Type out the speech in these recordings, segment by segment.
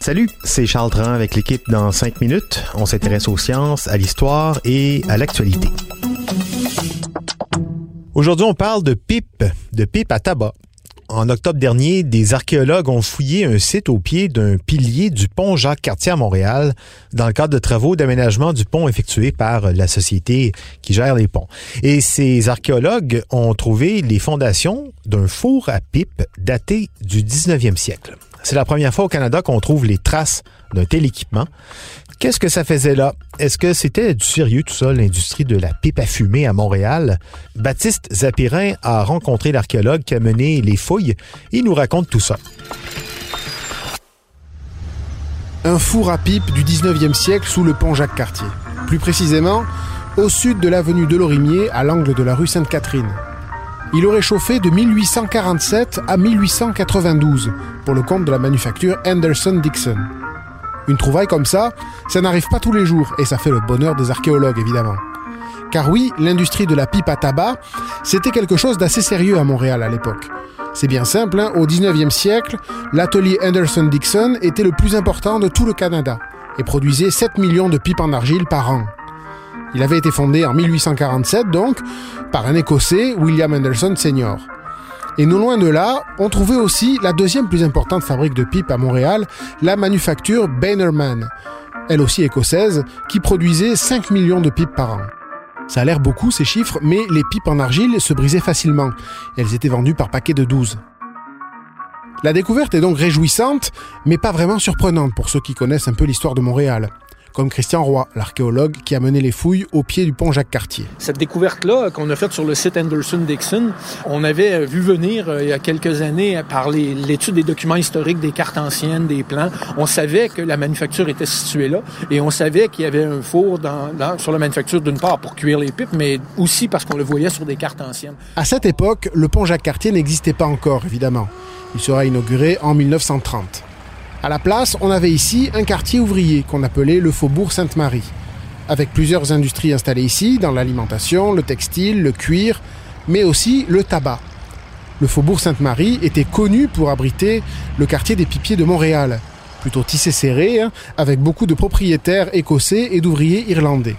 Salut, c'est Charles Dran avec l'équipe dans 5 minutes. On s'intéresse aux sciences, à l'histoire et à l'actualité. Aujourd'hui, on parle de pipe, de pipe à tabac. En octobre dernier, des archéologues ont fouillé un site au pied d'un pilier du pont Jacques-Cartier à Montréal dans le cadre de travaux d'aménagement du pont effectués par la société qui gère les ponts. Et ces archéologues ont trouvé les fondations d'un four à pipe daté du 19e siècle. C'est la première fois au Canada qu'on trouve les traces d'un tel équipement. Qu'est-ce que ça faisait là? Est-ce que c'était du sérieux tout ça, l'industrie de la pipe à fumer à Montréal? Baptiste Zapirin a rencontré l'archéologue qui a mené les fouilles. Il nous raconte tout ça. Un four à pipe du 19e siècle sous le pont Jacques-Cartier. Plus précisément, au sud de l'avenue de Lorimier, à l'angle de la rue Sainte-Catherine. Il aurait chauffé de 1847 à 1892 pour le compte de la manufacture Anderson-Dixon. Une trouvaille comme ça, ça n'arrive pas tous les jours et ça fait le bonheur des archéologues évidemment. Car oui, l'industrie de la pipe à tabac, c'était quelque chose d'assez sérieux à Montréal à l'époque. C'est bien simple, hein, au 19e siècle, l'atelier Anderson-Dixon était le plus important de tout le Canada et produisait 7 millions de pipes en argile par an. Il avait été fondé en 1847 donc par un Écossais, William Anderson Sr. Et non loin de là, on trouvait aussi la deuxième plus importante fabrique de pipes à Montréal, la manufacture Bannerman, elle aussi écossaise, qui produisait 5 millions de pipes par an. Ça a l'air beaucoup ces chiffres, mais les pipes en argile se brisaient facilement. elles étaient vendues par paquet de 12. La découverte est donc réjouissante, mais pas vraiment surprenante pour ceux qui connaissent un peu l'histoire de Montréal comme Christian Roy, l'archéologue qui a mené les fouilles au pied du pont Jacques-Cartier. Cette découverte-là qu'on a faite sur le site Anderson-Dixon, on avait vu venir euh, il y a quelques années par l'étude des documents historiques, des cartes anciennes, des plans. On savait que la manufacture était située là et on savait qu'il y avait un four dans, sur la manufacture d'une part pour cuire les pipes, mais aussi parce qu'on le voyait sur des cartes anciennes. À cette époque, le pont Jacques-Cartier n'existait pas encore, évidemment. Il sera inauguré en 1930. À la place, on avait ici un quartier ouvrier qu'on appelait le Faubourg Sainte-Marie, avec plusieurs industries installées ici, dans l'alimentation, le textile, le cuir, mais aussi le tabac. Le Faubourg Sainte-Marie était connu pour abriter le quartier des pipiers de Montréal, plutôt tissé serré, hein, avec beaucoup de propriétaires écossais et d'ouvriers irlandais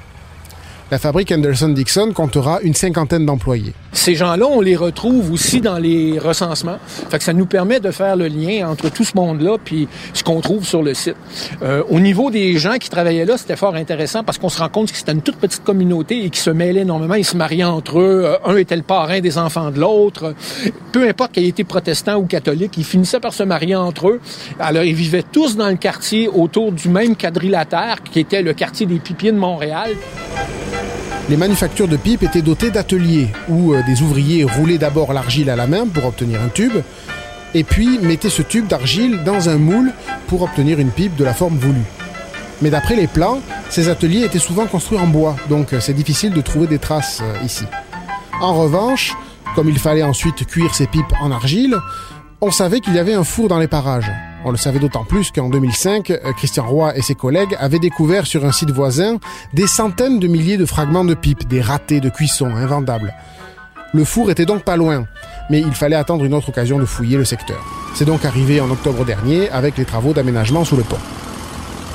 la fabrique Anderson-Dixon comptera une cinquantaine d'employés. Ces gens-là, on les retrouve aussi dans les recensements. Fait que ça nous permet de faire le lien entre tout ce monde-là puis ce qu'on trouve sur le site. Euh, au niveau des gens qui travaillaient là, c'était fort intéressant parce qu'on se rend compte que c'était une toute petite communauté et qui se mêlait énormément. Ils se mariaient entre eux. Euh, un était le parrain des enfants de l'autre. Peu importe qu'il ait été protestant ou catholique, ils finissaient par se marier entre eux. Alors, ils vivaient tous dans le quartier autour du même quadrilatère qui était le quartier des Pipiers de Montréal. Les manufactures de pipes étaient dotées d'ateliers où euh, des ouvriers roulaient d'abord l'argile à la main pour obtenir un tube, et puis mettaient ce tube d'argile dans un moule pour obtenir une pipe de la forme voulue. Mais d'après les plans, ces ateliers étaient souvent construits en bois, donc euh, c'est difficile de trouver des traces euh, ici. En revanche, comme il fallait ensuite cuire ces pipes en argile, on savait qu'il y avait un four dans les parages. On le savait d'autant plus qu'en 2005, euh, Christian Roy et ses collègues avaient découvert sur un site voisin des centaines de milliers de fragments de pipes, des ratés de cuisson invendables. Le four était donc pas loin, mais il fallait attendre une autre occasion de fouiller le secteur. C'est donc arrivé en octobre dernier avec les travaux d'aménagement sous le pont.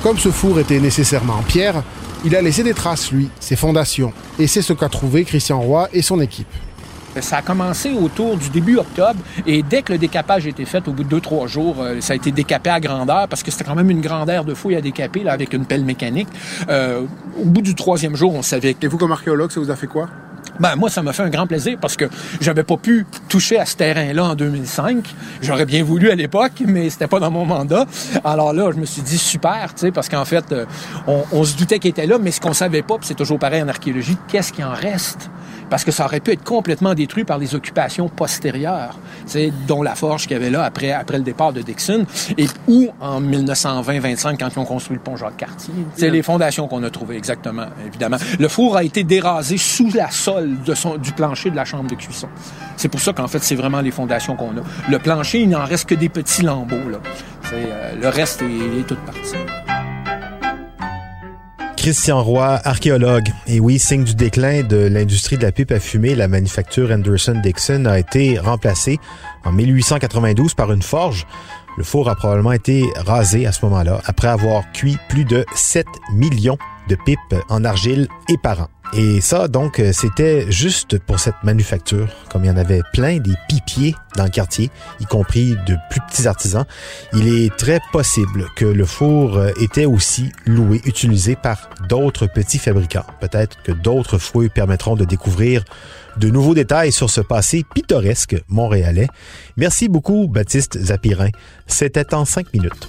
Comme ce four était nécessairement en pierre, il a laissé des traces, lui, ses fondations, et c'est ce qu'a trouvé Christian Roy et son équipe. Ça a commencé autour du début octobre et dès que le décapage a été fait, au bout de deux, trois jours, euh, ça a été décapé à grandeur parce que c'était quand même une grandeur de fouille à décaper là, avec une pelle mécanique. Euh, au bout du troisième jour, on savait que... Et vous, comme archéologue, ça vous a fait quoi? Ben, moi, ça m'a fait un grand plaisir parce que j'avais pas pu toucher à ce terrain-là en 2005. J'aurais bien voulu à l'époque, mais c'était pas dans mon mandat. Alors là, je me suis dit super, tu sais, parce qu'en fait, euh, on, se doutait qu'il était là, mais ce qu'on savait pas, c'est toujours pareil en archéologie, qu'est-ce qui en reste? Parce que ça aurait pu être complètement détruit par les occupations postérieures, dont la forge qu'il y avait là après, après le départ de Dixon, et ou en 1920-25 quand ils ont construit le pont Jacques-Cartier. C'est les fondations qu'on a trouvées, exactement, évidemment. Le four a été dérasé sous la sole de son, du plancher de la chambre de cuisson. C'est pour ça qu'en fait, c'est vraiment les fondations qu'on a. Le plancher, il n'en reste que des petits lambeaux. Là. Euh, le reste est, est toute partie. Christian Roy, archéologue. Et oui, signe du déclin de l'industrie de la pipe à fumer, la manufacture Anderson-Dixon a été remplacée en 1892 par une forge. Le four a probablement été rasé à ce moment-là, après avoir cuit plus de 7 millions de pipes en argile et par an. Et ça, donc, euh, c'était juste pour cette manufacture, comme il y en avait plein des pipiers dans le quartier, y compris de plus petits artisans. Il est très possible que le four euh, était aussi loué, utilisé par d'autres petits fabricants. Peut-être que d'autres fouilles permettront de découvrir de nouveaux détails sur ce passé pittoresque montréalais. Merci beaucoup, Baptiste Zapirin. C'était en cinq minutes.